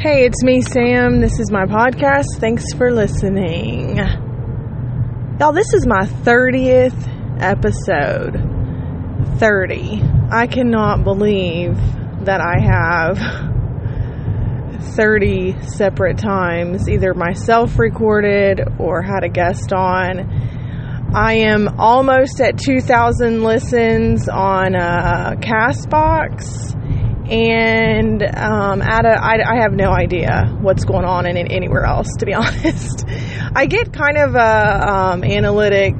Hey, it's me, Sam. This is my podcast. Thanks for listening. Y'all, this is my 30th episode. 30. I cannot believe that I have 30 separate times either myself recorded or had a guest on. I am almost at 2,000 listens on uh, Castbox and um, at a, I, I have no idea what's going on in, in anywhere else. To be honest, I get kind of a um, analytic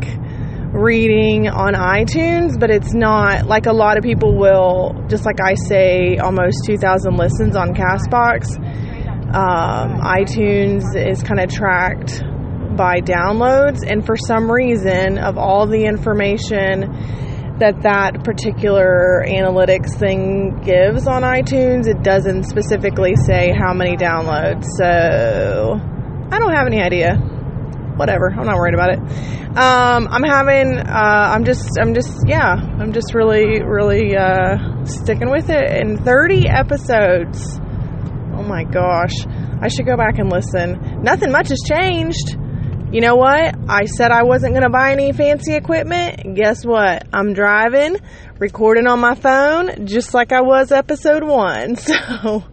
reading on iTunes, but it's not like a lot of people will. Just like I say, almost 2,000 listens on Castbox. Um, iTunes is kind of tracked by downloads, and for some reason, of all the information that that particular analytics thing gives on iTunes. It doesn't specifically say how many downloads. So I don't have any idea. Whatever. I'm not worried about it. Um, I'm having, uh, I'm just, I'm just, yeah, I'm just really, really uh, sticking with it. In 30 episodes. Oh my gosh. I should go back and listen. Nothing much has changed you know what? I said I wasn't going to buy any fancy equipment. Guess what? I'm driving, recording on my phone, just like I was episode one. So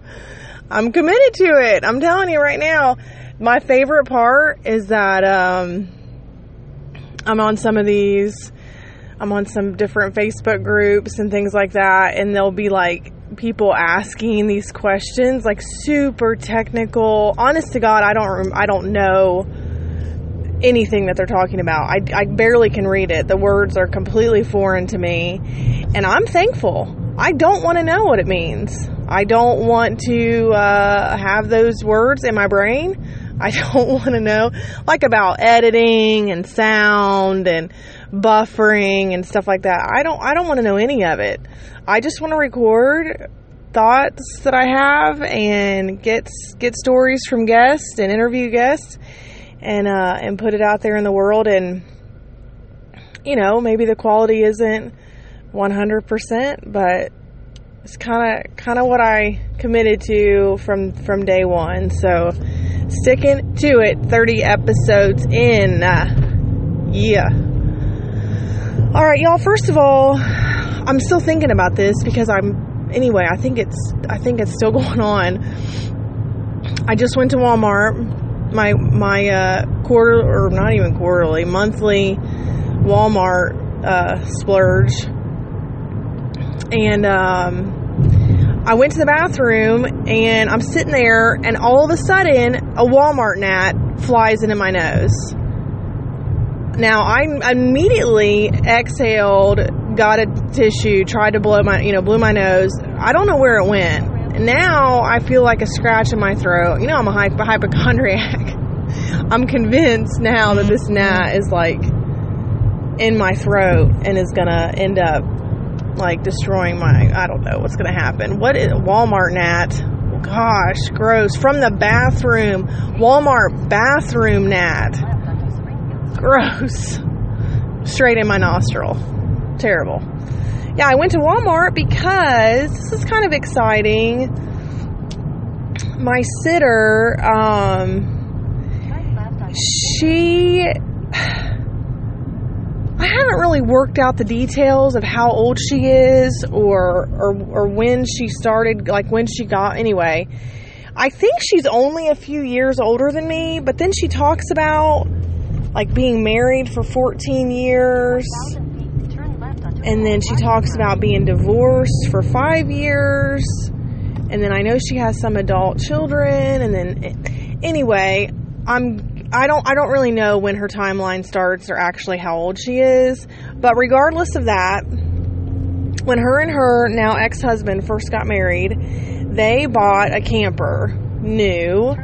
I'm committed to it. I'm telling you right now. My favorite part is that um, I'm on some of these. I'm on some different Facebook groups and things like that, and there'll be like people asking these questions, like super technical. Honest to God, I don't. I don't know anything that they're talking about. I, I barely can read it. The words are completely foreign to me. And I'm thankful. I don't want to know what it means. I don't want to uh, have those words in my brain. I don't want to know, like about editing and sound and buffering and stuff like that. I don't. I don't want to know any of it. I just want to record thoughts that I have and get get stories from guests and interview guests and uh, and put it out there in the world and you know maybe the quality isn't 100% but it's kind of kind of what I committed to from from day 1 so sticking to it 30 episodes in uh, yeah. All right y'all first of all I'm still thinking about this because I'm anyway I think it's I think it's still going on. I just went to Walmart my my uh, quarter or not even quarterly, monthly Walmart uh, splurge, and um, I went to the bathroom and I'm sitting there, and all of a sudden a Walmart gnat flies into my nose. Now I immediately exhaled, got a tissue, tried to blow my you know blew my nose. I don't know where it went now I feel like a scratch in my throat. You know, I'm a hypochondriac. I'm convinced now that this mm-hmm. gnat is like in my throat and is gonna end up like destroying my. I don't know what's gonna happen. What is Walmart gnat? Gosh, gross. From the bathroom, Walmart bathroom gnat. Gross. Straight in my nostril. Terrible yeah, I went to Walmart because this is kind of exciting. My sitter, um, she, I haven't really worked out the details of how old she is or, or, or when she started, like when she got, anyway. I think she's only a few years older than me, but then she talks about like being married for 14 years and then she talks about being divorced for five years. And then I know she has some adult children. And then, anyway, I'm I don't I don't really know when her timeline starts or actually how old she is. But regardless of that, when her and her now ex husband first got married, they bought a camper new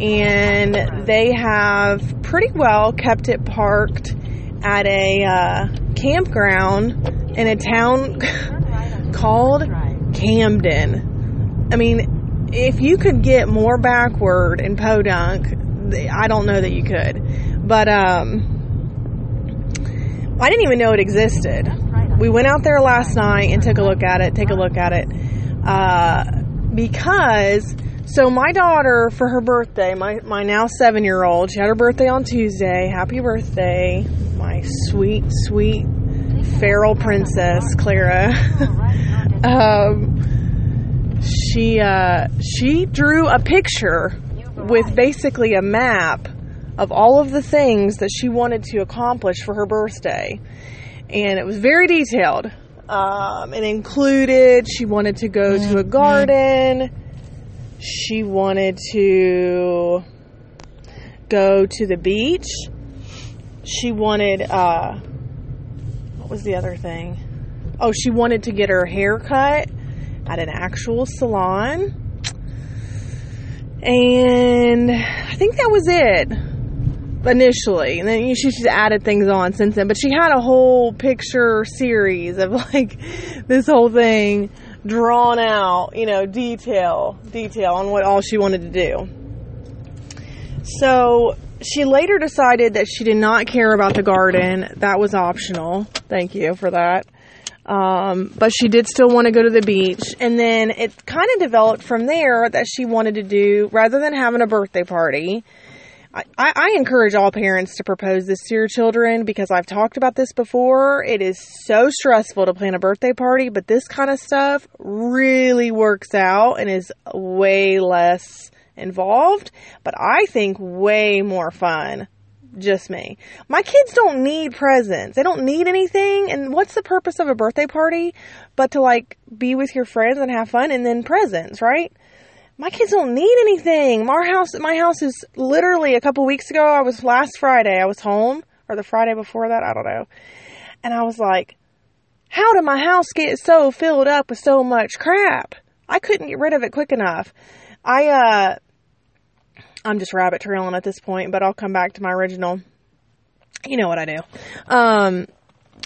and they have pretty well kept it parked at a uh, campground in a town called Camden. I mean, if you could get more backward in Podunk, I don't know that you could. But um, I didn't even know it existed. We went out there last night and took a look at it. Take a look at it uh, because So my daughter, for her birthday, my, my now seven year old, she had her birthday on Tuesday. Happy birthday, my sweet, sweet feral princess, Clara. um, she uh, she drew a picture with basically a map of all of the things that she wanted to accomplish for her birthday, and it was very detailed. Um, it included she wanted to go to a garden she wanted to go to the beach. She wanted, uh, what was the other thing? Oh, she wanted to get her hair cut at an actual salon. And I think that was it initially. And then she's just added things on since then. But she had a whole picture series of like this whole thing drawn out, you know, detail, detail on what all she wanted to do. So she later decided that she did not care about the garden. That was optional. Thank you for that. Um, but she did still want to go to the beach. And then it kind of developed from there that she wanted to do, rather than having a birthday party, I, I, encourage all parents to propose this to your children because I've talked about this before. It is so stressful to plan a birthday party, but this kind of stuff really works out and is way less involved, but I think way more fun. Just me. My kids don't need presents. They don't need anything. And what's the purpose of a birthday party but to like be with your friends and have fun and then presents, right? my kids don't need anything. My house, my house is literally a couple weeks ago. I was last Friday. I was home, or the Friday before that. I don't know. And I was like, "How did my house get so filled up with so much crap? I couldn't get rid of it quick enough." I, uh, I'm just rabbit trailing at this point, but I'll come back to my original. You know what I do. Um,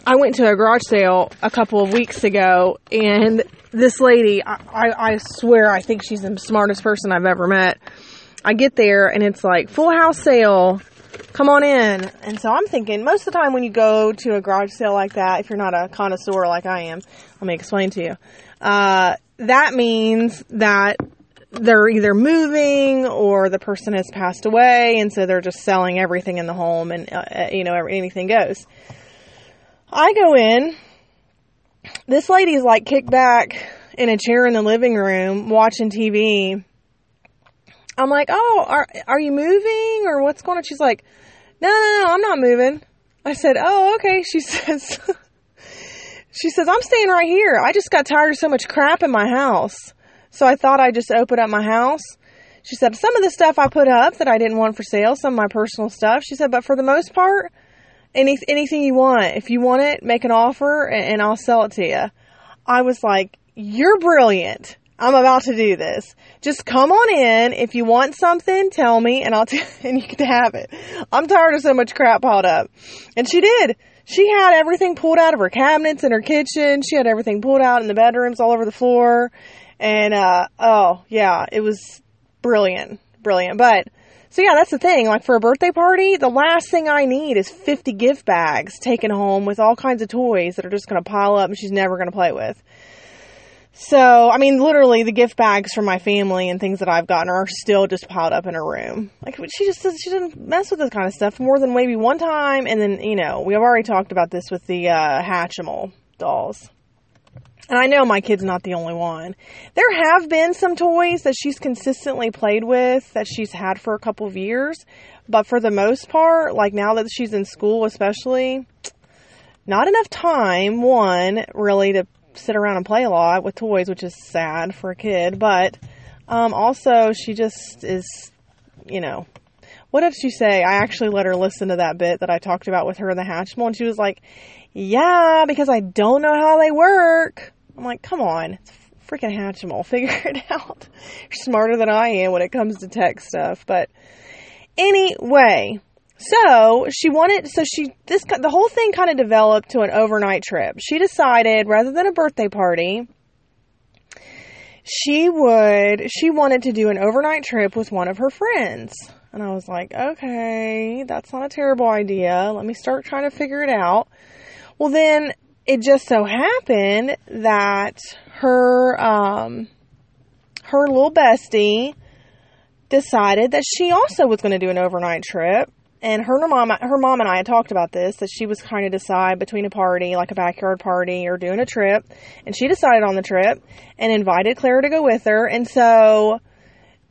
I went to a garage sale a couple of weeks ago, and this lady, I, I, I swear, I think she's the smartest person I've ever met. I get there, and it's like full house sale. Come on in. And so I'm thinking, most of the time when you go to a garage sale like that, if you're not a connoisseur like I am, let me explain to you. Uh, that means that they're either moving or the person has passed away, and so they're just selling everything in the home, and uh, uh you know anything goes. I go in. This lady's like kicked back in a chair in the living room watching TV. I'm like, "Oh, are are you moving or what's going on?" She's like, "No, no, no, I'm not moving." I said, "Oh, okay." She says She says, "I'm staying right here. I just got tired of so much crap in my house. So I thought I'd just open up my house." She said, "Some of the stuff I put up that I didn't want for sale, some of my personal stuff." She said, "But for the most part, any, anything you want. If you want it, make an offer and, and I'll sell it to you. I was like, you're brilliant. I'm about to do this. Just come on in. If you want something, tell me and I'll, t- and you can have it. I'm tired of so much crap piled up. And she did. She had everything pulled out of her cabinets in her kitchen. She had everything pulled out in the bedrooms all over the floor. And, uh, oh, yeah, it was brilliant. Brilliant. But, so yeah, that's the thing. Like for a birthday party, the last thing I need is 50 gift bags taken home with all kinds of toys that are just going to pile up and she's never going to play with. So, I mean, literally the gift bags from my family and things that I've gotten are still just piled up in her room. Like she just she doesn't mess with this kind of stuff more than maybe one time. And then, you know, we have already talked about this with the, uh, Hatchimal dolls. And I know my kid's not the only one. There have been some toys that she's consistently played with that she's had for a couple of years, but for the most part, like now that she's in school especially, not enough time, one, really to sit around and play a lot with toys, which is sad for a kid, but um, also she just is, you know, what did she say? I actually let her listen to that bit that I talked about with her in the Hatchimal, and she was like, yeah, because I don't know how they work. I'm like, come on, it's freaking Hatchimal. Figure it out. You're smarter than I am when it comes to tech stuff. But anyway, so she wanted, so she, this, the whole thing kind of developed to an overnight trip. She decided rather than a birthday party, she would, she wanted to do an overnight trip with one of her friends. And I was like, okay, that's not a terrible idea. Let me start trying to figure it out. Well, then it just so happened that her um, her little bestie decided that she also was going to do an overnight trip. And her mom, her mom and I had talked about this that she was trying to decide between a party, like a backyard party, or doing a trip. And she decided on the trip and invited Claire to go with her. And so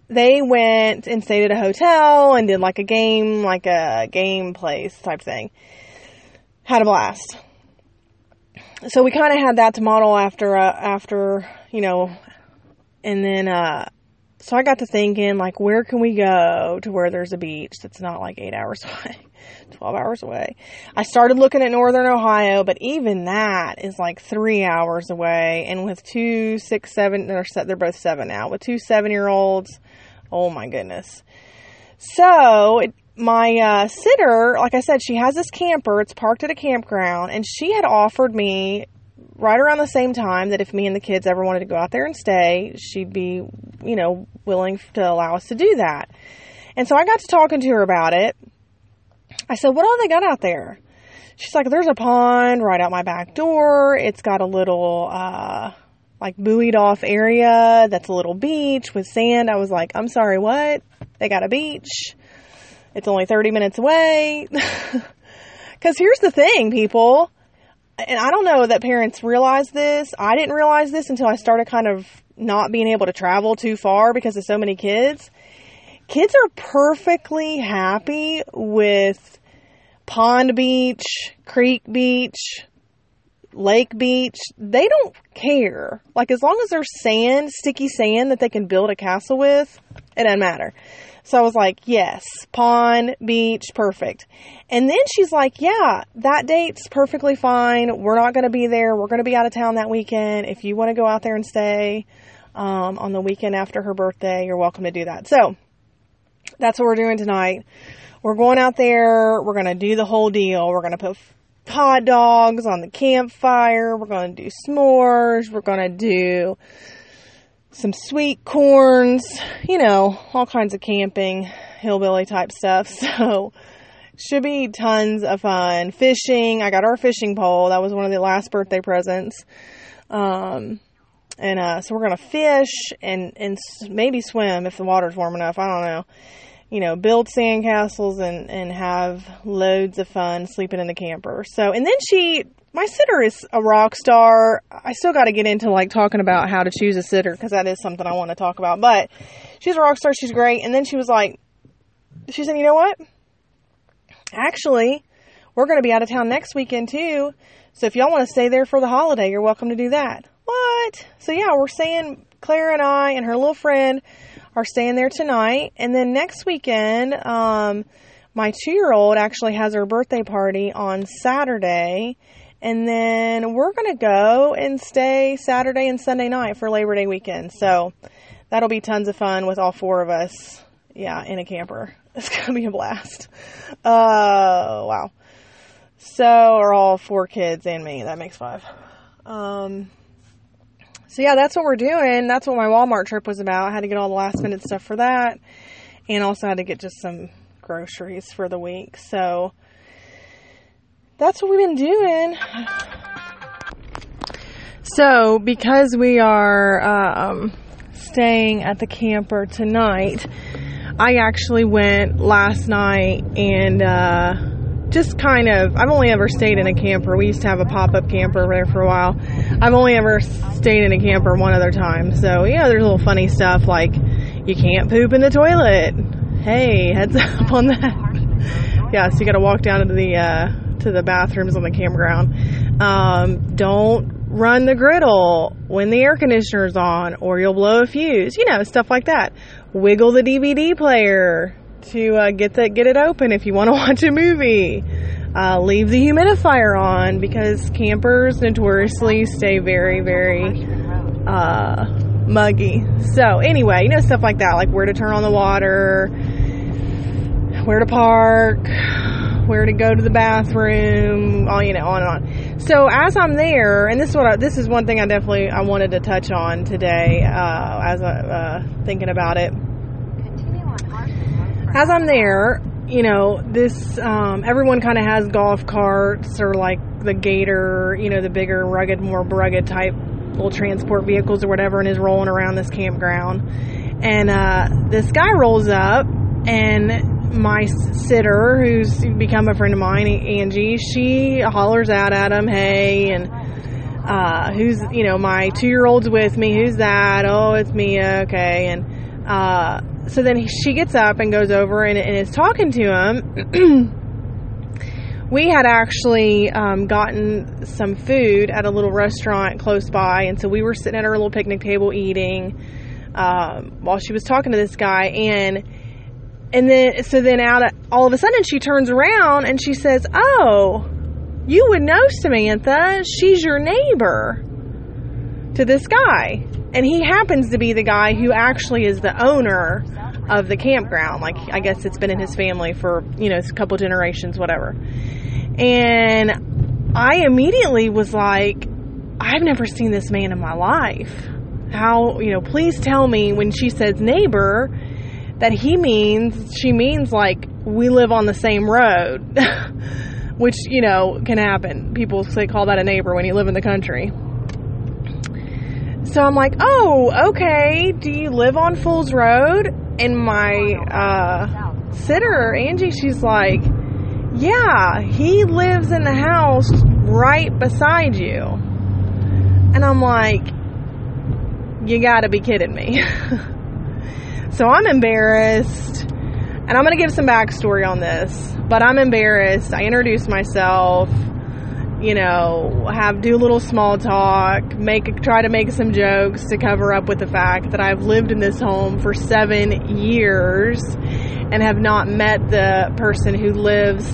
they went and stayed at a hotel and did like a game, like a game place type thing. Had a blast. So we kind of had that to model after, uh, after, you know, and then, uh, so I got to thinking, like, where can we go to where there's a beach that's not like eight hours away, 12 hours away? I started looking at Northern Ohio, but even that is like three hours away. And with two, six, seven, they're, they're both seven now, with two seven year olds, oh my goodness. So, it, my uh, sitter, like I said, she has this camper. It's parked at a campground, and she had offered me right around the same time that if me and the kids ever wanted to go out there and stay, she'd be, you know, willing to allow us to do that. And so I got to talking to her about it. I said, What all they got out there? She's like, There's a pond right out my back door. It's got a little, uh, like buoyed off area that's a little beach with sand. I was like, I'm sorry, what? They got a beach. It's only 30 minutes away. Because here's the thing, people and I don't know that parents realize this. I didn't realize this until I started kind of not being able to travel too far because of so many kids. Kids are perfectly happy with pond beach, creek beach, lake beach. They don't care. Like as long as there's sand, sticky sand that they can build a castle with, it doesn't matter. So I was like, yes, pond, beach, perfect. And then she's like, yeah, that date's perfectly fine. We're not going to be there. We're going to be out of town that weekend. If you want to go out there and stay um, on the weekend after her birthday, you're welcome to do that. So that's what we're doing tonight. We're going out there. We're going to do the whole deal. We're going to put hot dogs on the campfire. We're going to do s'mores. We're going to do some sweet corns, you know, all kinds of camping, hillbilly type stuff. So, should be tons of fun. Fishing, I got our fishing pole. That was one of the last birthday presents. Um, and uh, so we're gonna fish and and maybe swim if the water's warm enough. I don't know. You know, build sandcastles and and have loads of fun sleeping in the camper. So and then she my sitter is a rock star. I still got to get into like talking about how to choose a sitter because that is something I want to talk about. But she's a rock star. She's great. And then she was like, she said, you know what? Actually, we're going to be out of town next weekend too. So if y'all want to stay there for the holiday, you're welcome to do that. What? So yeah, we're saying Claire and I and her little friend are staying there tonight. And then next weekend, um, my two year old actually has her birthday party on Saturday and then we're going to go and stay Saturday and Sunday night for Labor Day weekend. So that'll be tons of fun with all four of us. Yeah, in a camper. It's going to be a blast. Uh, wow. So are all four kids and me. That makes five. Um, so yeah, that's what we're doing. That's what my Walmart trip was about. I had to get all the last minute stuff for that. And also had to get just some groceries for the week. So, that's what we've been doing. So, because we are um, staying at the camper tonight, I actually went last night and uh, just kind of, I've only ever stayed in a camper. We used to have a pop up camper there for a while. I've only ever stayed in a camper one other time. So, yeah, there's a little funny stuff like you can't poop in the toilet. Hey, heads up on that. yeah, so you got to walk down to the uh, to the bathrooms on the campground. Um, don't run the griddle when the air conditioner's on, or you'll blow a fuse. You know, stuff like that. Wiggle the DVD player to uh, get the get it open if you want to watch a movie. Uh, leave the humidifier on because campers notoriously stay very, very uh, muggy. So anyway, you know stuff like that, like where to turn on the water, where to park, where to go to the bathroom, all you know, on and on. So as I'm there, and this is what I, this is one thing I definitely I wanted to touch on today uh, as I uh, thinking about it. As I'm there, you know, this um, everyone kind of has golf carts or like the Gator, you know, the bigger, rugged, more rugged type little transport vehicles or whatever, and is rolling around this campground. And uh, this guy rolls up, and my sitter, who's become a friend of mine, Angie, she hollers out at him, "Hey!" and uh, who's you know my two year old's with me. Who's that? Oh, it's Mia. Okay, and uh, so then she gets up and goes over and, and is talking to him. we had actually um, gotten some food at a little restaurant close by, and so we were sitting at our little picnic table eating um, while she was talking to this guy, and and then so then out of, all of a sudden she turns around and she says, "Oh, you would know Samantha. She's your neighbor." To this guy, and he happens to be the guy who actually is the owner of the campground. Like I guess it's been in his family for you know a couple generations, whatever. And I immediately was like, I've never seen this man in my life how, you know, please tell me when she says neighbor that he means, she means like we live on the same road, which, you know, can happen. People say call that a neighbor when you live in the country. So I'm like, oh, okay. Do you live on Fool's Road? And my uh, sitter, Angie, she's like, yeah, he lives in the house right beside you. And I'm like, you gotta be kidding me. so I'm embarrassed. And I'm gonna give some backstory on this, but I'm embarrassed. I introduce myself, you know, have do a little small talk, make try to make some jokes to cover up with the fact that I've lived in this home for seven years and have not met the person who lives.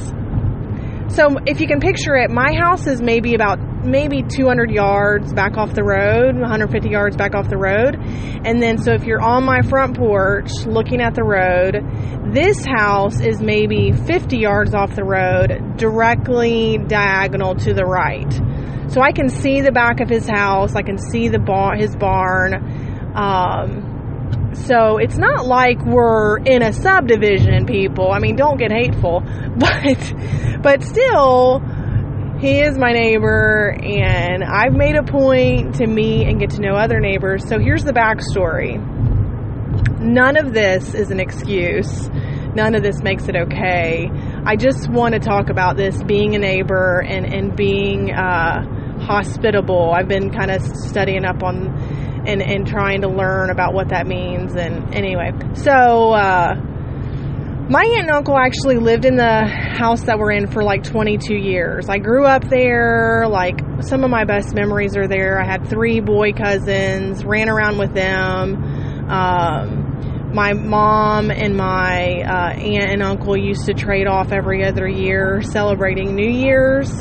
So if you can picture it, my house is maybe about maybe 200 yards back off the road, 150 yards back off the road. And then, so if you're on my front porch looking at the road, this house is maybe 50 yards off the road, directly diagonal to the right. So I can see the back of his house, I can see the bar, his barn. Um, so it's not like we're in a subdivision, people. I mean, don't get hateful, but but still he is my neighbor, and I've made a point to meet and get to know other neighbors. So here's the backstory none of this is an excuse. None of this makes it okay. I just want to talk about this being a neighbor and, and being uh, hospitable. I've been kind of studying up on and, and trying to learn about what that means. And anyway, so uh, my aunt and uncle actually lived in the house that we're in for like 22 years. I grew up there. Like some of my best memories are there. I had three boy cousins, ran around with them. Um, my mom and my uh, aunt and uncle used to trade off every other year celebrating New Year's.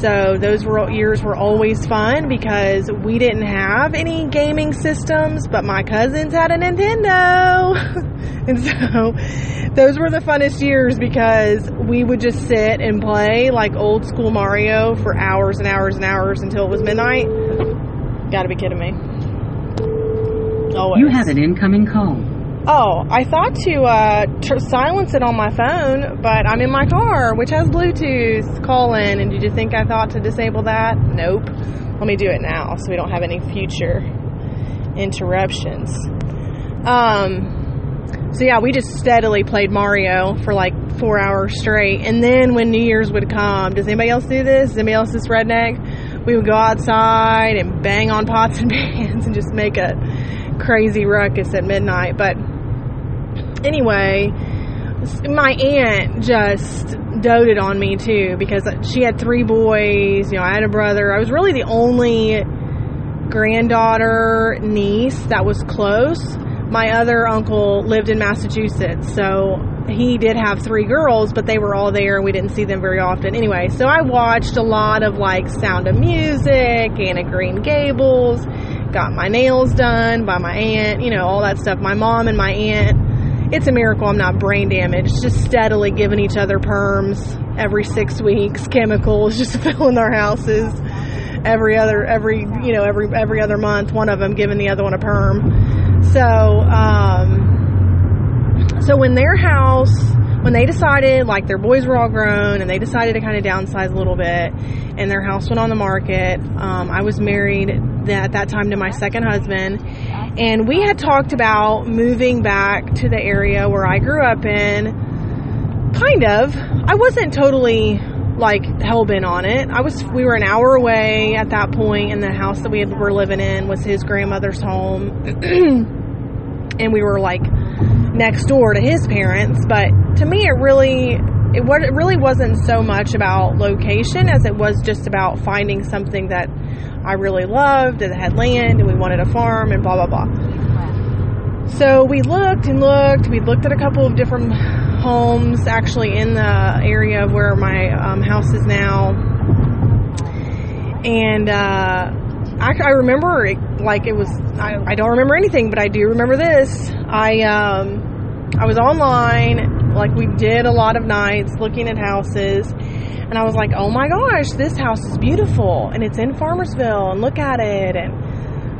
So those were, years were always fun because we didn't have any gaming systems, but my cousins had a Nintendo. and so those were the funnest years because we would just sit and play like old school Mario for hours and hours and hours until it was midnight. Gotta be kidding me. Always. You have an incoming call. Oh, I thought to uh, silence it on my phone, but I'm in my car, which has Bluetooth call in. And did you think I thought to disable that? Nope. Let me do it now so we don't have any future interruptions. Um, so yeah, we just steadily played Mario for like four hours straight. And then when New Year's would come, does anybody else do this? Is anybody else this redneck? We would go outside and bang on pots and pans and just make a crazy ruckus at midnight. But anyway, my aunt just doted on me too because she had three boys. You know, I had a brother. I was really the only granddaughter niece that was close. My other uncle lived in Massachusetts, so he did have three girls, but they were all there and we didn't see them very often. Anyway, so I watched a lot of like Sound of Music, Anne of Green Gables, got my nails done by my aunt, you know, all that stuff. My mom and my aunt it's a miracle I'm not brain damaged. Just steadily giving each other perms every six weeks, chemicals, just filling our houses every other every you know every every other month. One of them giving the other one a perm. So um, so when their house when they decided like their boys were all grown and they decided to kind of downsize a little bit and their house went on the market um, i was married at that time to my second husband And we had talked about moving back to the area where I grew up in. Kind of. I wasn't totally like hell bent on it. I was we were an hour away at that point and the house that we had, were living in was his grandmother's home. and we were like next door to his parents, but to me it really it, what, it really wasn't so much about location as it was just about finding something that I really loved and had land and we wanted a farm and blah blah blah. So we looked and looked. We looked at a couple of different homes actually in the area of where my um, house is now. And uh, I, I, remember it, like it was, I, I, don't remember anything, but I do remember this. I, um, I was online, like we did a lot of nights looking at houses. And I was like, oh my gosh, this house is beautiful. And it's in Farmersville and look at it. And,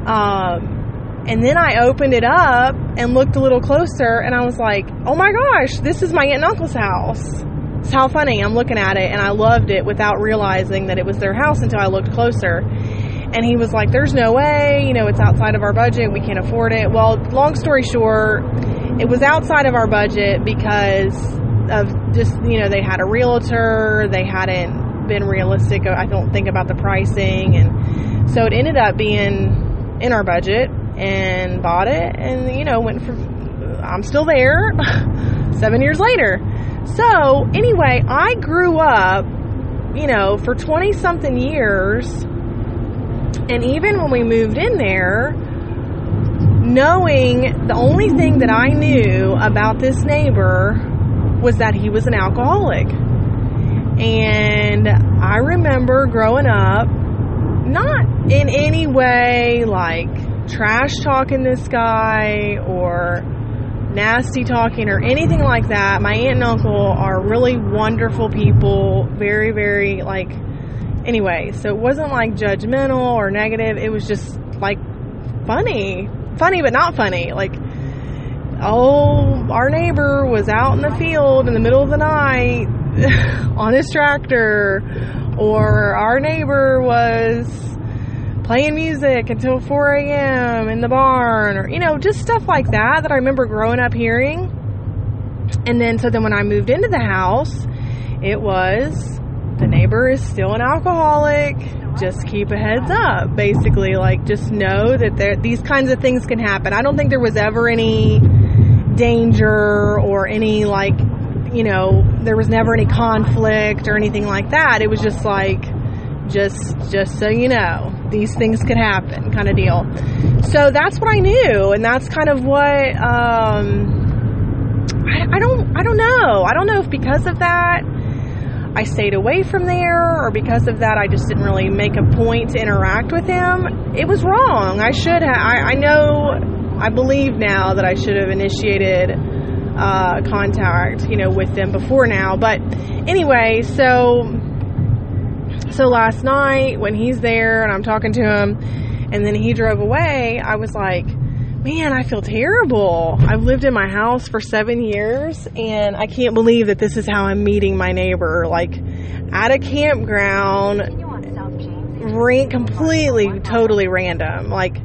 um, and then I opened it up and looked a little closer and I was like, oh my gosh, this is my aunt and uncle's house. It's how funny. I'm looking at it and I loved it without realizing that it was their house until I looked closer. And he was like, there's no way, you know, it's outside of our budget. We can't afford it. Well, long story short, it was outside of our budget because of just, you know, they had a realtor. They hadn't been realistic, I don't think, about the pricing. And so it ended up being in our budget and bought it and you know went for I'm still there 7 years later. So, anyway, I grew up, you know, for 20 something years and even when we moved in there knowing the only thing that I knew about this neighbor was that he was an alcoholic. And I remember growing up not in any way like trash talking this guy or nasty talking or anything like that. My aunt and uncle are really wonderful people, very, very like, anyway, so it wasn't like judgmental or negative. It was just like funny. Funny, but not funny. Like, oh, our neighbor was out in the field in the middle of the night on his tractor, or our neighbor was playing music until 4 a.m. in the barn, or, you know, just stuff like that that I remember growing up hearing. And then, so then when I moved into the house, it was the neighbor is still an alcoholic. Just keep a heads up, basically. Like, just know that there, these kinds of things can happen. I don't think there was ever any danger or any, like, you know, there was never any conflict or anything like that. It was just like, just just so you know these things could happen kind of deal so that's what i knew and that's kind of what um, I, I don't i don't know i don't know if because of that i stayed away from there or because of that i just didn't really make a point to interact with him. It was wrong. I should have I, I know i believe now that i should have initiated uh, contact you know with them before now. But anyway so so last night when he's there and I'm talking to him and then he drove away, I was like, man, I feel terrible. I've lived in my house for seven years and I can't believe that this is how I'm meeting my neighbor. Like at a campground, completely, totally random. Like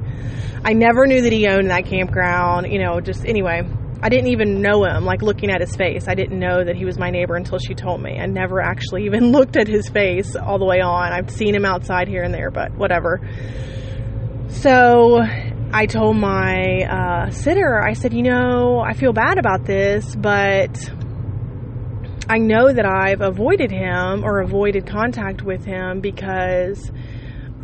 I never knew that he owned that campground, you know, just anyway. I didn't even know him, like looking at his face. I didn't know that he was my neighbor until she told me. I never actually even looked at his face all the way on. I've seen him outside here and there, but whatever. So I told my uh, sitter, I said, you know, I feel bad about this, but I know that I've avoided him or avoided contact with him because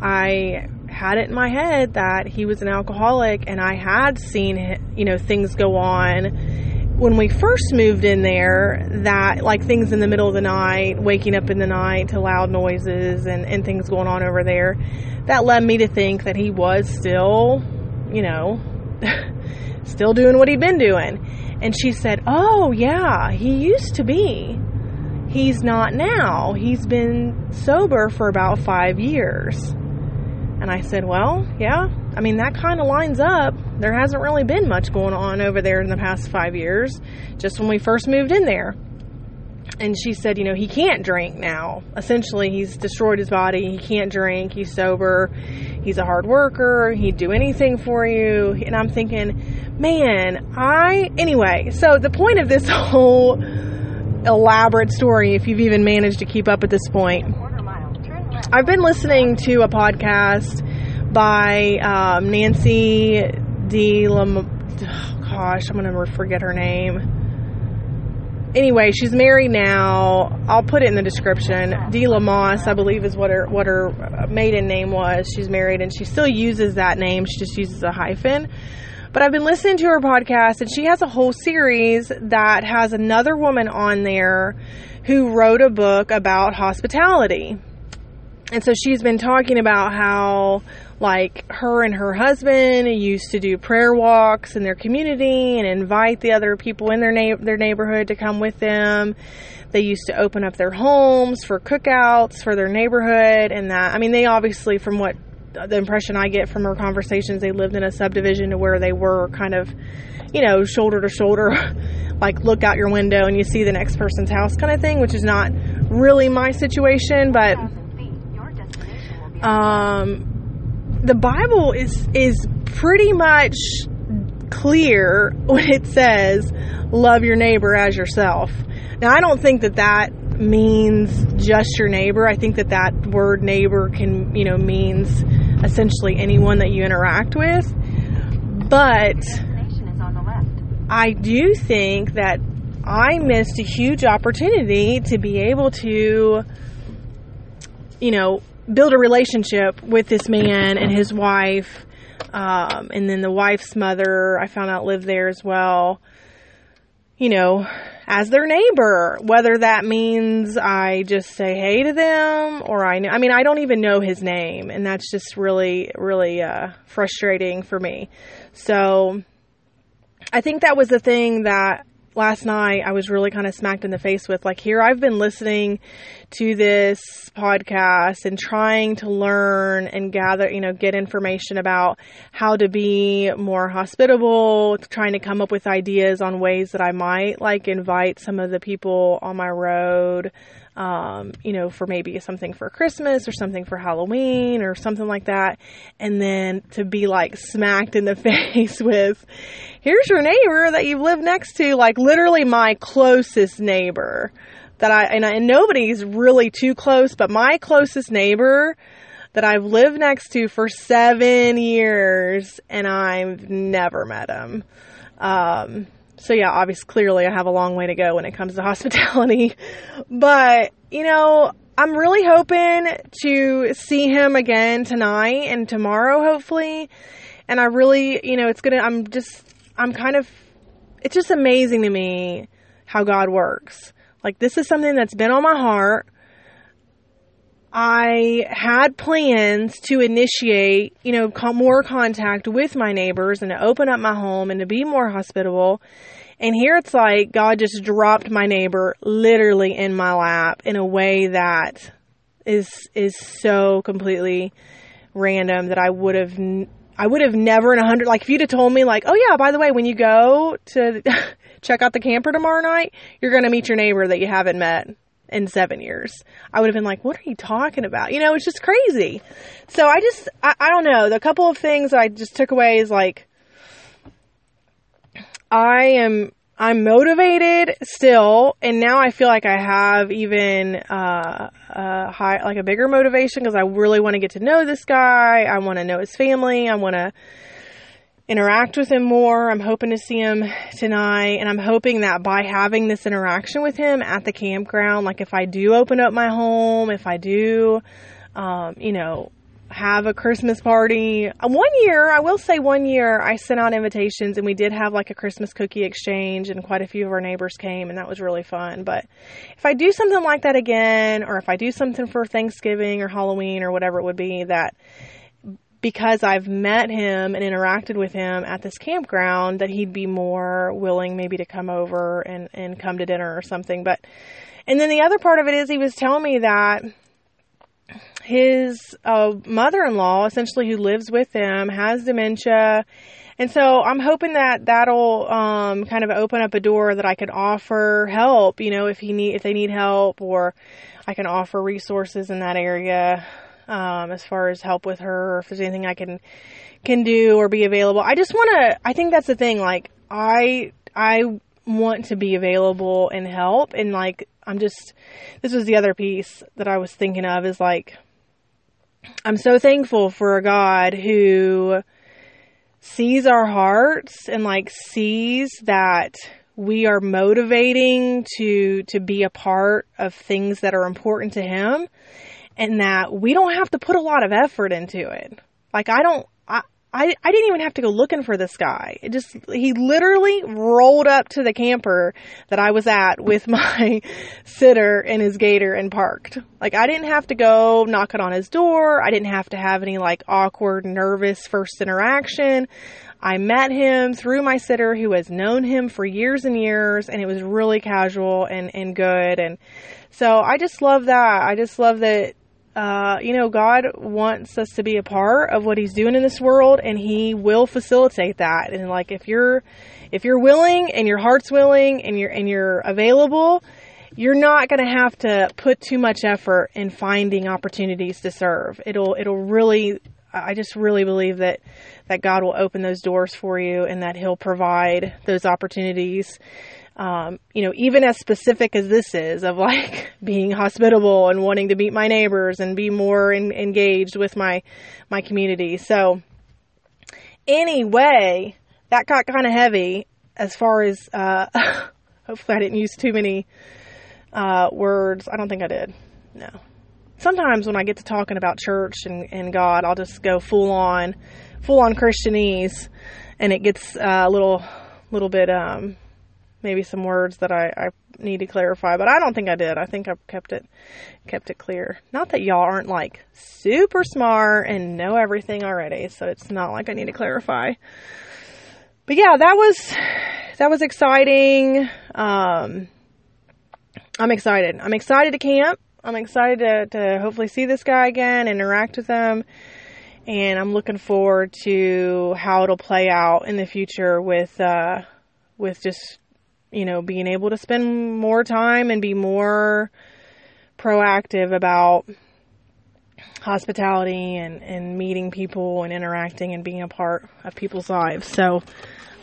I had it in my head that he was an alcoholic and I had seen, you know, things go on. When we first moved in there that like things in the middle of the night, waking up in the night to loud noises and, and things going on over there, that led me to think that he was still, you know, still doing what he'd been doing. And she said, Oh, yeah, he used to be. He's not now. He's been sober for about five years. And I said, Well, yeah, I mean, that kind of lines up. There hasn't really been much going on over there in the past five years, just when we first moved in there. And she said, you know, he can't drink now. Essentially, he's destroyed his body. He can't drink. He's sober. He's a hard worker. He'd do anything for you. And I'm thinking, man, I. Anyway, so the point of this whole elaborate story, if you've even managed to keep up at this point, I've been listening to a podcast by um, Nancy D. Lam- oh, gosh, I'm going to forget her name anyway, she's married now. I'll put it in the description. D. Lamoss, I believe, is what her what her maiden name was. She's married, and she still uses that name. She just uses a hyphen. But I've been listening to her podcast, and she has a whole series that has another woman on there who wrote a book about hospitality. And so she's been talking about how like her and her husband used to do prayer walks in their community and invite the other people in their na- their neighborhood to come with them. They used to open up their homes for cookouts for their neighborhood and that. I mean, they obviously, from what the impression I get from her conversations, they lived in a subdivision to where they were kind of, you know, shoulder to shoulder, like look out your window and you see the next person's house kind of thing, which is not really my situation, but um the Bible is is pretty much clear when it says love your neighbor as yourself. Now, I don't think that that means just your neighbor. I think that that word neighbor can, you know, means essentially anyone that you interact with. But I do think that I missed a huge opportunity to be able to, you know, build a relationship with this man and his wife. Um, and then the wife's mother, I found out lived there as well. You know, as their neighbor, whether that means I just say hey to them or I I mean, I don't even know his name and that's just really, really, uh, frustrating for me. So I think that was the thing that last night I was really kind of smacked in the face with. Like, here I've been listening to this podcast and trying to learn and gather, you know, get information about how to be more hospitable, trying to come up with ideas on ways that I might like invite some of the people on my road um, you know, for maybe something for Christmas or something for Halloween or something like that. And then to be like smacked in the face with, here's your neighbor that you've lived next to, like literally my closest neighbor that I, and, I, and nobody's really too close, but my closest neighbor that I've lived next to for seven years and I've never met him. Um, so yeah, obviously, clearly I have a long way to go when it comes to hospitality. But, you know, I'm really hoping to see him again tonight and tomorrow, hopefully. And I really, you know, it's gonna, I'm just, I'm kind of, it's just amazing to me how God works. Like, this is something that's been on my heart I had plans to initiate, you know, more contact with my neighbors and to open up my home and to be more hospitable. And here it's like God just dropped my neighbor literally in my lap in a way that is is so completely random that I would have I would have never in a hundred like if you'd have told me like, oh yeah, by the way, when you go to check out the camper tomorrow night, you're gonna meet your neighbor that you haven't met in seven years. I would have been like, what are you talking about? You know, it's just crazy. So I just, I, I don't know. The couple of things I just took away is like, I am, I'm motivated still, and now I feel like I have even uh, a high, like a bigger motivation because I really want to get to know this guy. I want to know his family. I want to interact with him more. I'm hoping to see him tonight. And I'm hoping that by having this interaction with him at the campground, like if I do open up my home, if I do, um, you know, have a Christmas party. Uh, one year, I will say one year, I sent out invitations and we did have like a Christmas cookie exchange and quite a few of our neighbors came and that was really fun. But if I do something like that again, or if I do something for Thanksgiving or Halloween or whatever it would be that because I've met him and interacted with him at this campground that he'd be more willing maybe to come over and, and come to dinner or something. But, and then the other part of it is he was telling me that his uh, mother-in-law, essentially who lives with him, has dementia And so I'm hoping that that'll um, kind of open up a door that I could offer help, you know, if he need if they need help or I can offer resources in that area um, as far as help with her or if there's anything I can can do or be available. I just want to I think that's the thing like I I want to be available and help and like I'm just this was the other piece that I was thinking of is like I'm so thankful for a God who sees our hearts and like sees that we are motivating to to be a part of things that are important to him and that we don't have to put a lot of effort into it. Like I don't I, I didn't even have to go looking for this guy. It just, he literally rolled up to the camper that I was at with my sitter and his gator and parked. Like, I didn't have to go knocking on his door. I didn't have to have any like awkward, nervous first interaction. I met him through my sitter who has known him for years and years and it was really casual and, and good. And so I just love that. I just love that uh, you know, God wants us to be a part of what He's doing in this world, and He will facilitate that. And like, if you're, if you're willing and your heart's willing and you're and you're available, you're not going to have to put too much effort in finding opportunities to serve. It'll it'll really. I just really believe that that God will open those doors for you, and that He'll provide those opportunities um, you know, even as specific as this is of like being hospitable and wanting to meet my neighbors and be more in, engaged with my, my community. So anyway, that got kind of heavy as far as, uh, hopefully I didn't use too many, uh, words. I don't think I did. No. Sometimes when I get to talking about church and, and God, I'll just go full on, full on Christianese and it gets uh, a little, little bit, um, maybe some words that I, I need to clarify, but I don't think I did. I think I've kept it kept it clear. Not that y'all aren't like super smart and know everything already, so it's not like I need to clarify. But yeah, that was that was exciting. Um, I'm excited. I'm excited to camp. I'm excited to, to hopefully see this guy again, interact with him, and I'm looking forward to how it'll play out in the future with uh, with just you know, being able to spend more time and be more proactive about hospitality and, and meeting people and interacting and being a part of people's lives. So,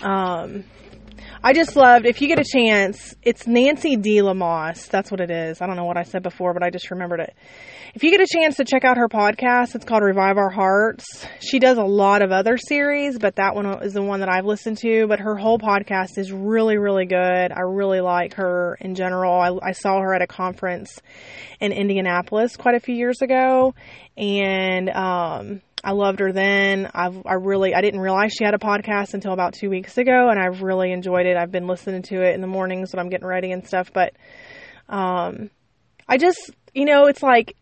um, I just loved, if you get a chance, it's Nancy D. Lamoss. That's what it is. I don't know what I said before, but I just remembered it. If you get a chance to check out her podcast, it's called Revive Our Hearts. She does a lot of other series, but that one is the one that I've listened to. But her whole podcast is really, really good. I really like her in general. I, I saw her at a conference in Indianapolis quite a few years ago, and, um, I loved her then. I've, I really, I didn't realize she had a podcast until about two weeks ago, and I've really enjoyed it. I've been listening to it in the mornings when I'm getting ready and stuff, but, um, I just, you know, it's like,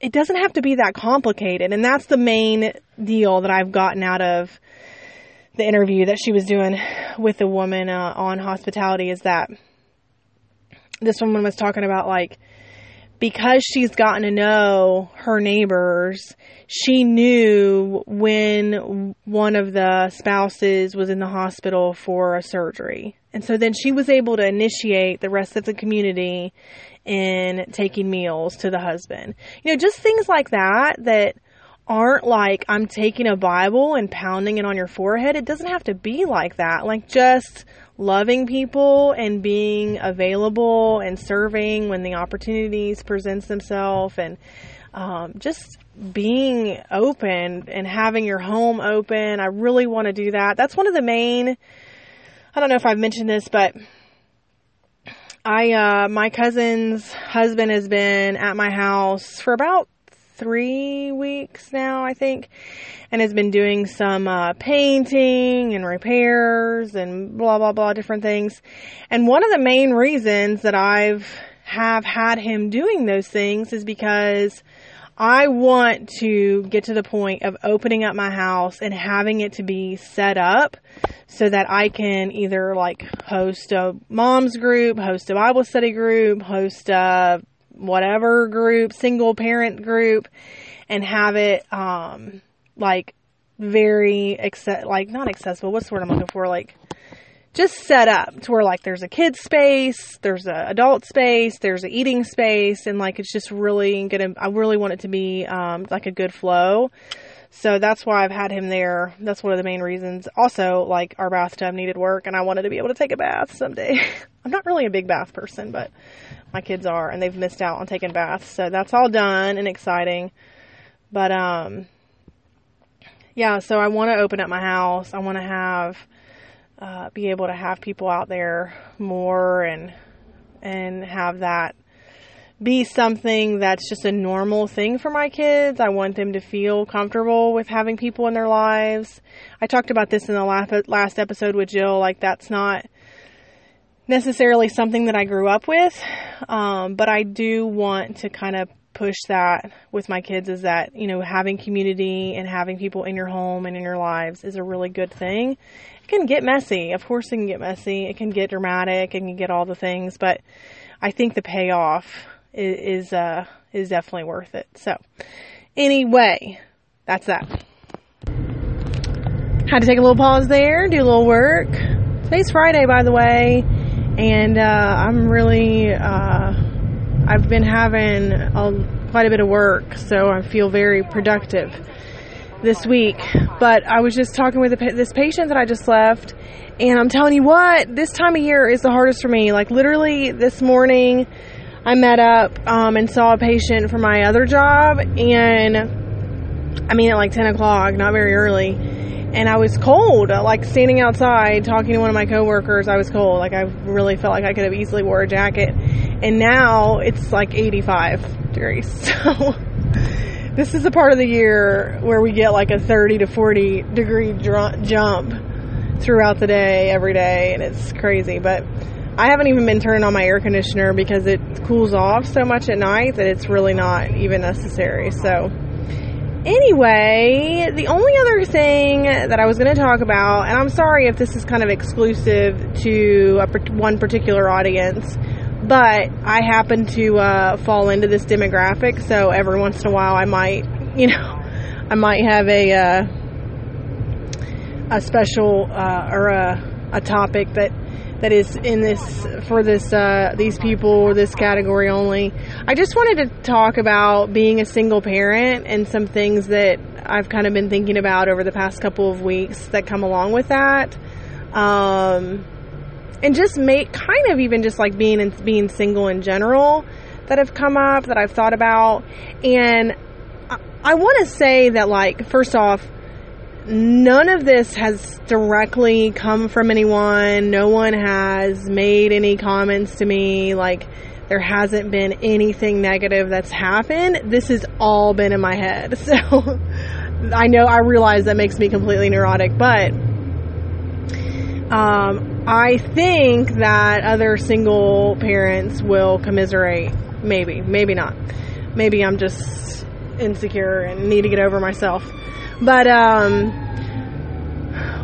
it doesn't have to be that complicated. And that's the main deal that I've gotten out of the interview that she was doing with the woman uh, on hospitality is that this woman was talking about like, because she's gotten to know her neighbors, she knew when one of the spouses was in the hospital for a surgery. And so then she was able to initiate the rest of the community in taking meals to the husband. You know, just things like that that aren't like I'm taking a Bible and pounding it on your forehead. It doesn't have to be like that. Like just loving people and being available and serving when the opportunities presents themselves and um, just being open and having your home open. I really want to do that. That's one of the main. I don't know if I've mentioned this, but I uh, my cousin's husband has been at my house for about three weeks now, I think, and has been doing some uh, painting and repairs and blah blah blah different things. And one of the main reasons that I've have had him doing those things is because I want to get to the point of opening up my house and having it to be set up so that I can either like host a mom's group, host a Bible study group, host a whatever group, single parent group, and have it um, like very accept like not accessible. What's the word I'm looking for? Like just set up to where like there's a kid space, there's a adult space, there's a eating space, and like it's just really gonna. I really want it to be um, like a good flow. So that's why I've had him there. That's one of the main reasons. Also, like our bathtub needed work, and I wanted to be able to take a bath someday. I'm not really a big bath person, but my kids are, and they've missed out on taking baths. So that's all done and exciting. But um, yeah. So I want to open up my house. I want to have uh, be able to have people out there more and and have that be something that's just a normal thing for my kids. I want them to feel comfortable with having people in their lives. I talked about this in the last last episode with Jill. Like that's not necessarily something that I grew up with, um, but I do want to kind of push that with my kids. Is that you know having community and having people in your home and in your lives is a really good thing. It can get messy, of course. It can get messy. It can get dramatic. It can get all the things, but I think the payoff is uh, is definitely worth it. So, anyway, that's that. Had to take a little pause there, do a little work. Today's Friday, by the way, and uh, I'm really uh, I've been having a, quite a bit of work, so I feel very productive this week. But I was just talking with this patient that I just left, and I'm telling you what, this time of year is the hardest for me. Like literally this morning I met up um, and saw a patient for my other job, and I mean, at like 10 o'clock, not very early. And I was cold, like standing outside talking to one of my coworkers. I was cold, like I really felt like I could have easily wore a jacket. And now it's like 85 degrees. So this is the part of the year where we get like a 30 to 40 degree dr- jump throughout the day, every day, and it's crazy. But I haven't even been turning on my air conditioner because it cools off so much at night that it's really not even necessary. So, anyway, the only other thing that I was going to talk about, and I'm sorry if this is kind of exclusive to a, one particular audience, but I happen to uh, fall into this demographic, so every once in a while I might, you know, I might have a uh, a special uh, or a, a topic that that is in this for this uh, these people or this category only. I just wanted to talk about being a single parent and some things that I've kind of been thinking about over the past couple of weeks that come along with that. Um, and just make kind of even just like being being single in general that have come up that I've thought about and I, I want to say that like first off none of this has directly come from anyone. No one has made any comments to me. Like, there hasn't been anything negative that's happened. This has all been in my head. So, I know, I realize that makes me completely neurotic, but um, I think that other single parents will commiserate. Maybe, maybe not. Maybe I'm just insecure and need to get over myself. But um,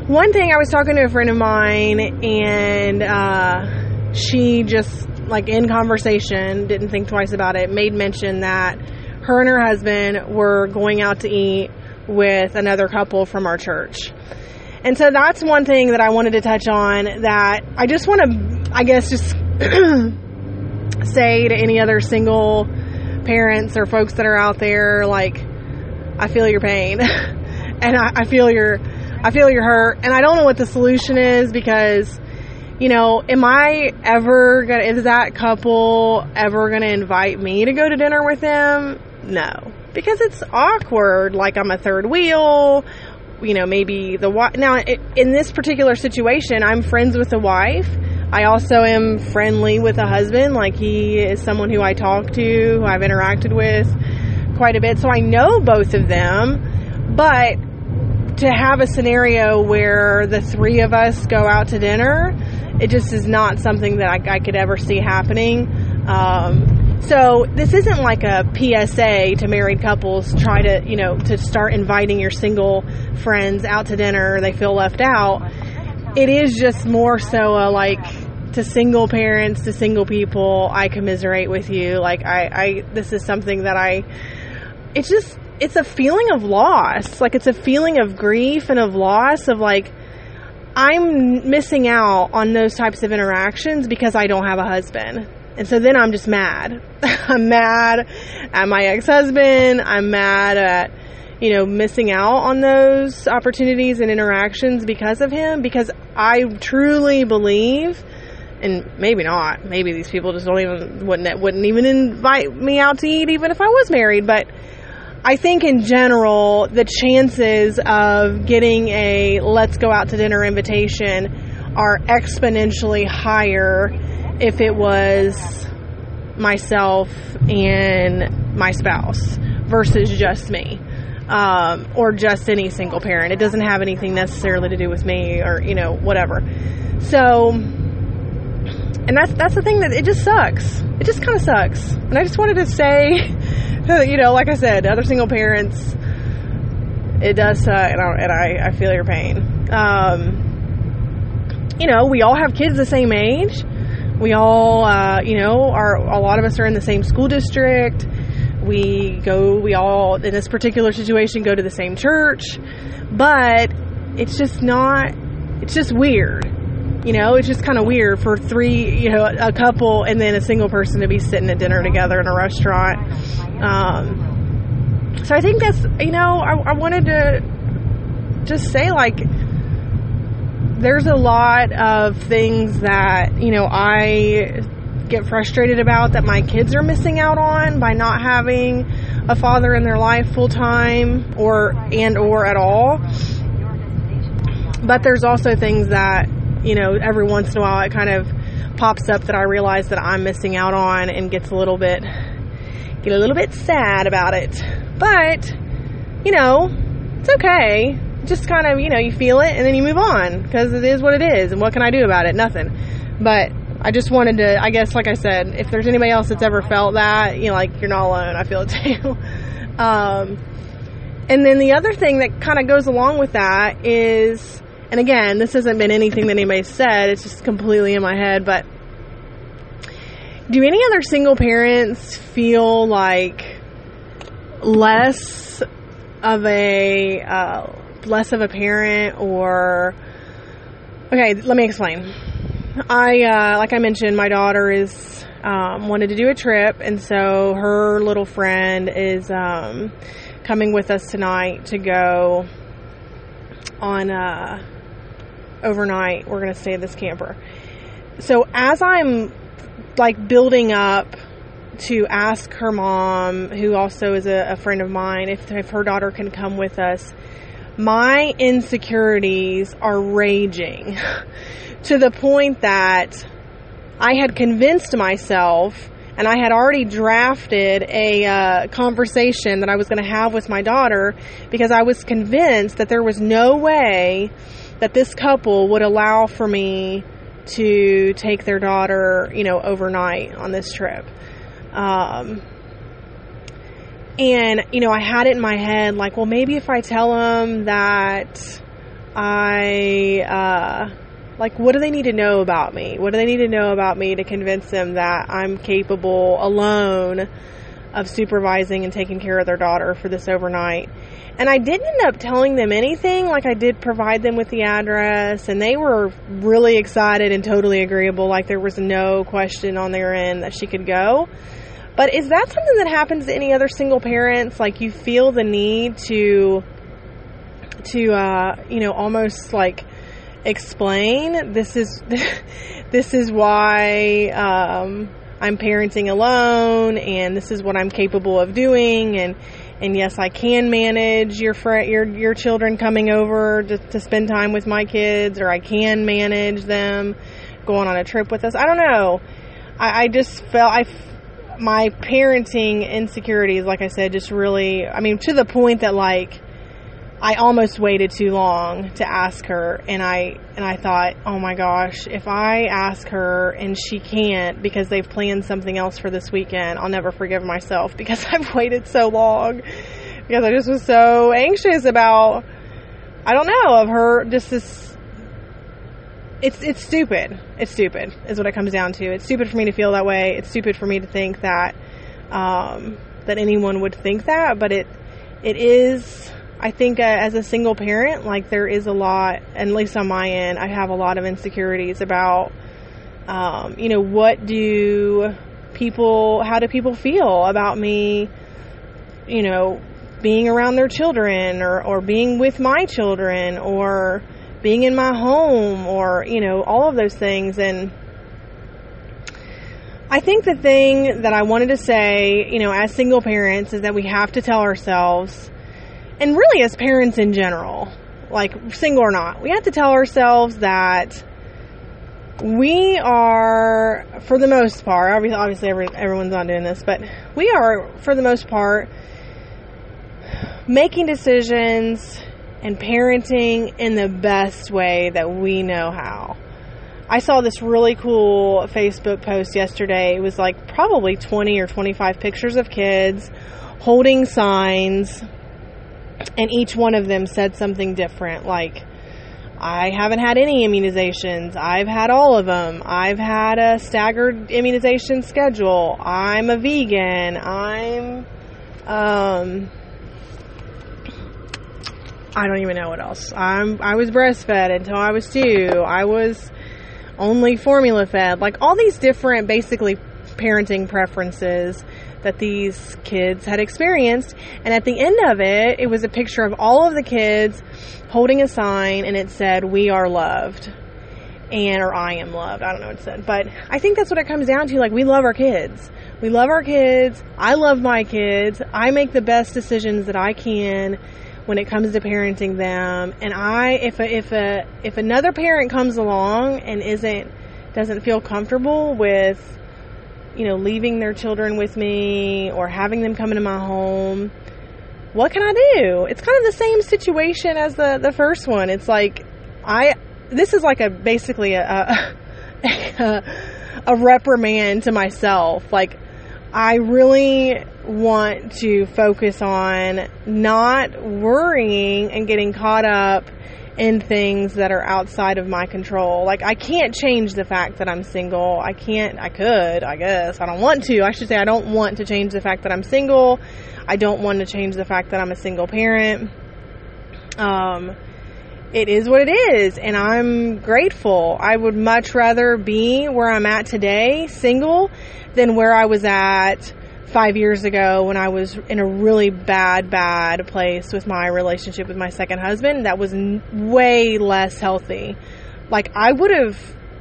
one thing I was talking to a friend of mine, and uh, she just like in conversation didn't think twice about it. Made mention that her and her husband were going out to eat with another couple from our church. And so that's one thing that I wanted to touch on that I just want to, I guess, just say to any other single parents or folks that are out there, like, I feel your pain. and I, I feel your I feel your hurt, and I don't know what the solution is because, you know, am I ever gonna is that couple ever gonna invite me to go to dinner with them? No, because it's awkward. Like I'm a third wheel. You know, maybe the wife. Now, in this particular situation, I'm friends with the wife. I also am friendly with the husband. Like he is someone who I talk to, who I've interacted with quite a bit, so I know both of them. But to have a scenario where the three of us go out to dinner, it just is not something that I, I could ever see happening. Um, so this isn't like a PSA to married couples try to, you know, to start inviting your single friends out to dinner. They feel left out. It is just more so a like to single parents, to single people. I commiserate with you. Like I, I, this is something that I, it's just, it's a feeling of loss. Like it's a feeling of grief and of loss of like I'm missing out on those types of interactions because I don't have a husband. And so then I'm just mad. I'm mad at my ex-husband. I'm mad at, you know, missing out on those opportunities and interactions because of him because I truly believe and maybe not. Maybe these people just don't even wouldn't wouldn't even invite me out to eat even if I was married, but I think in general, the chances of getting a let's go out to dinner invitation are exponentially higher if it was myself and my spouse versus just me. Um, or just any single parent. It doesn't have anything necessarily to do with me or, you know, whatever. So, and that's, that's the thing that it just sucks. It just kind of sucks. And I just wanted to say, you know, like I said, other single parents, it does suck, and I, and I, I feel your pain. Um, you know, we all have kids the same age. We all, uh, you know, are a lot of us are in the same school district. We go, we all in this particular situation go to the same church, but it's just not. It's just weird. You know, it's just kind of weird for three, you know, a couple and then a single person to be sitting at dinner together in a restaurant. Um, so I think that's, you know, I, I wanted to just say, like, there's a lot of things that, you know, I get frustrated about that my kids are missing out on by not having a father in their life full time or and or at all. But there's also things that you know, every once in a while it kind of pops up that I realize that I'm missing out on and gets a little bit, get a little bit sad about it. But, you know, it's okay. Just kind of, you know, you feel it and then you move on because it is what it is. And what can I do about it? Nothing. But I just wanted to, I guess, like I said, if there's anybody else that's ever felt that, you know, like you're not alone. I feel it too. um, and then the other thing that kind of goes along with that is, and again, this hasn't been anything that anybody said, it's just completely in my head, but do any other single parents feel like less of a uh, less of a parent or okay let me explain. I uh, like i mentioned my daughter is um, wanted to do a trip and so her little friend is um, coming with us tonight to go on uh, overnight. We're going to stay in this camper. So as I'm like building up to ask her mom, who also is a, a friend of mine, if, if her daughter can come with us, my insecurities are raging to the point that I had convinced myself and I had already drafted a uh, conversation that I was going to have with my daughter because I was convinced that there was no way that this couple would allow for me to take their daughter, you know, overnight on this trip. Um, and, you know, I had it in my head, like, well, maybe if I tell them that I, uh, like, what do they need to know about me? What do they need to know about me to convince them that I'm capable alone of supervising and taking care of their daughter for this overnight? And I didn't end up telling them anything. Like I did provide them with the address and they were really excited and totally agreeable. Like there was no question on their end that she could go. But is that something that happens to any other single parents? Like you feel the need to, to, uh, you know, almost like explain this is, this is why, um, I'm parenting alone and this is what I'm capable of doing and and yes, I can manage your your your children coming over to, to spend time with my kids, or I can manage them going on a trip with us. I don't know. I, I just felt I my parenting insecurities, like I said, just really. I mean, to the point that like I almost waited too long to ask her and I and I thought, "Oh my gosh, if I ask her and she can't because they've planned something else for this weekend, I'll never forgive myself because I've waited so long." Because I just was so anxious about I don't know, of her just this it's it's stupid. It's stupid is what it comes down to. It's stupid for me to feel that way. It's stupid for me to think that um that anyone would think that, but it it is, I think, uh, as a single parent, like there is a lot, at least on my end, I have a lot of insecurities about, um, you know, what do people, how do people feel about me, you know, being around their children or, or being with my children or being in my home or, you know, all of those things. And I think the thing that I wanted to say, you know, as single parents is that we have to tell ourselves, and really as parents in general, like single or not, we have to tell ourselves that we are, for the most part, obviously every, everyone's not doing this, but we are, for the most part, making decisions and parenting in the best way that we know how. I saw this really cool Facebook post yesterday. It was like probably 20 or 25 pictures of kids holding signs, and each one of them said something different. Like, I haven't had any immunizations. I've had all of them. I've had a staggered immunization schedule. I'm a vegan. I'm, um, I don't even know what else. I'm I was breastfed until I was two. I was only formula fed. Like all these different basically parenting preferences that these kids had experienced. And at the end of it, it was a picture of all of the kids holding a sign and it said, We are loved. And, or I am loved. I don't know what it said. But I think that's what it comes down to. Like, we love our kids. We love our kids. I love my kids. I make the best decisions that I can when it comes to parenting them. And I, if a, if a, if another parent comes along and isn't, doesn't feel comfortable with, you know, leaving their children with me or having them come into my home, what can I do? It's kind of the same situation as the, the first one. It's like, I, this is like a, basically a, a, a reprimand to myself. Like, I really want to focus on not worrying and getting caught up in things that are outside of my control. Like, I can't change the fact that I'm single. I can't, I could, I guess. I don't want to. I should say, I don't want to change the fact that I'm single. I don't want to change the fact that I'm a single parent. Um, it is what it is, and I'm grateful. I would much rather be where I'm at today, single, than where I was at five years ago when I was in a really bad, bad place with my relationship with my second husband that was n- way less healthy. Like, I would have,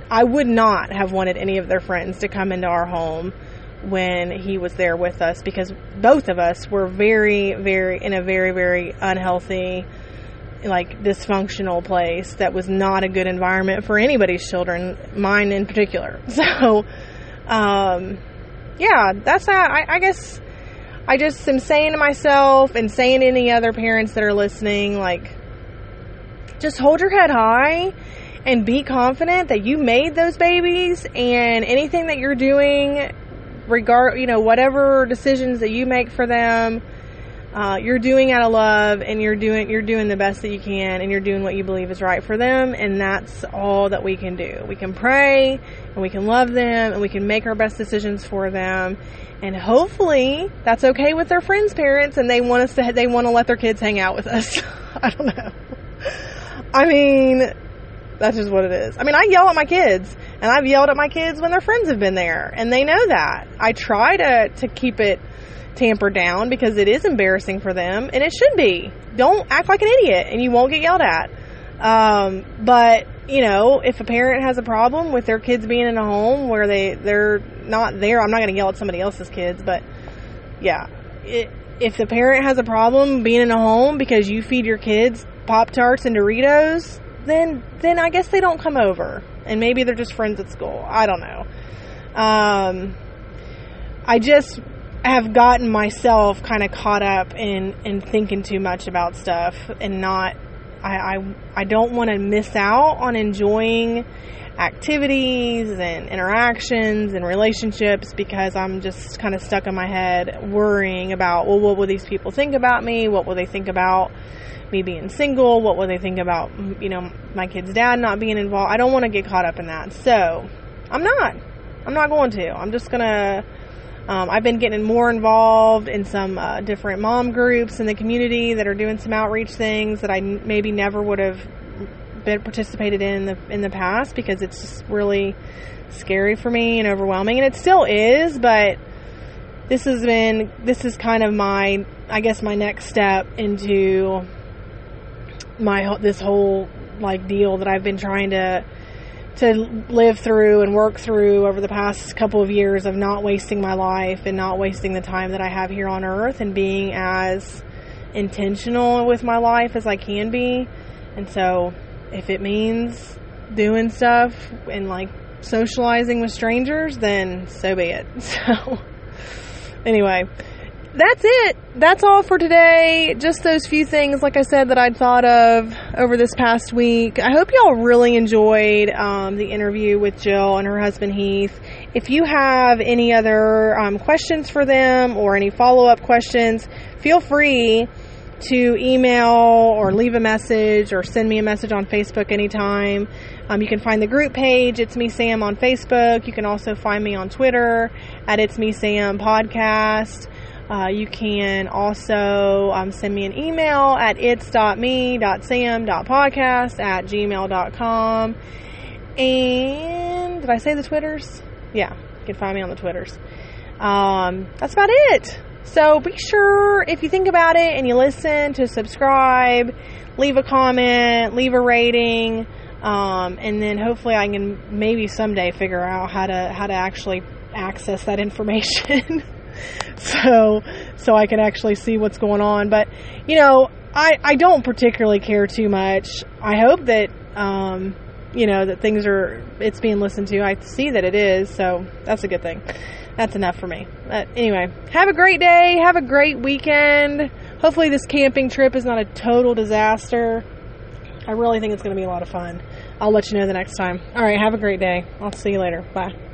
I would not have wanted any of their friends to come into our home when he was there with us because both of us were very, very, in a very, very unhealthy, like dysfunctional place that was not a good environment for anybody's children, mine in particular. So, um, yeah, that's how I, I guess I just am saying to myself and saying to any other parents that are listening, like, just hold your head high and be confident that you made those babies and anything that you're doing, regard, you know, whatever decisions that you make for them, uh, you're doing out of love and you're doing you're doing the best that you can and you're doing what you believe is right for them and that's all that we can do. We can pray and we can love them and we can make our best decisions for them. And hopefully that's okay with their friends parents and they want us to they want to let their kids hang out with us. I don't know. I mean that's just what it is i mean i yell at my kids and i've yelled at my kids when their friends have been there and they know that i try to to keep it tampered down because it is embarrassing for them and it should be. Don't act like an idiot and you won't get yelled at. Um, but you know, if a parent has a problem with their kids being in a home where they they're not there, I'm not going to yell at somebody else's kids, but yeah, it, if the parent has a problem being in a home because you feed your kids Pop Tarts and Doritos, then then I guess they don't come over, and maybe they're just friends at school. I don't know. Um, I just have gotten myself kind of caught up in in thinking too much about stuff and not I I, I don't want to miss out on enjoying activities and interactions and relationships because I'm just kind of stuck in my head worrying about well what will these people think about me what will they think about me being single what will they think about you know my kid's dad not being involved? I don't want to get caught up in that. So I'm not. I'm not going to. I'm just gonna Um, I've been getting more involved in some uh, different mom groups in the community that are doing some outreach things that I n- maybe never would have been participated in the in the past because it's just really scary for me and overwhelming, and it still is. But this has been this is kind of my I guess my next step into my this whole like deal that I've been trying to to live through and work through over the past couple of years of not wasting my life and not wasting the time that I have here on earth and being as intentional with my life as I can be. And so if it means doing stuff and like socializing with strangers, then so be it. So anyway, that's it. That's all for today. Just those few things, like I said, that I'd thought of over this past week. I hope y'all really enjoyed um, the interview with Jill and her husband Heath. If you have any other um, questions for them or any follow up questions, feel free to email or leave a message or send me a message on Facebook anytime. Um, you can find the group page, It's Me Sam, on Facebook. You can also find me on Twitter at It's Me Sam Podcast. Uh, you can also um, send me an email at its.me.sam.podcast at gmail.com. And did I say the Twitters? Yeah, you can find me on the Twitters. Um, that's about it. So be sure, if you think about it and you listen, to subscribe, leave a comment, leave a rating, um, and then hopefully I can maybe someday figure out how to how to actually access that information. so so I can actually see what's going on. But you know, I I don't particularly care too much. I hope that um, you know that things are it's being listened to. I see that it is, so that's a good thing. That's enough for me. But anyway, have a great day. Have a great weekend. Hopefully, this camping trip is not a total disaster. I really think it's going to be a lot of fun. I'll let you know the next time. All right, have a great day. I'll see you later. Bye.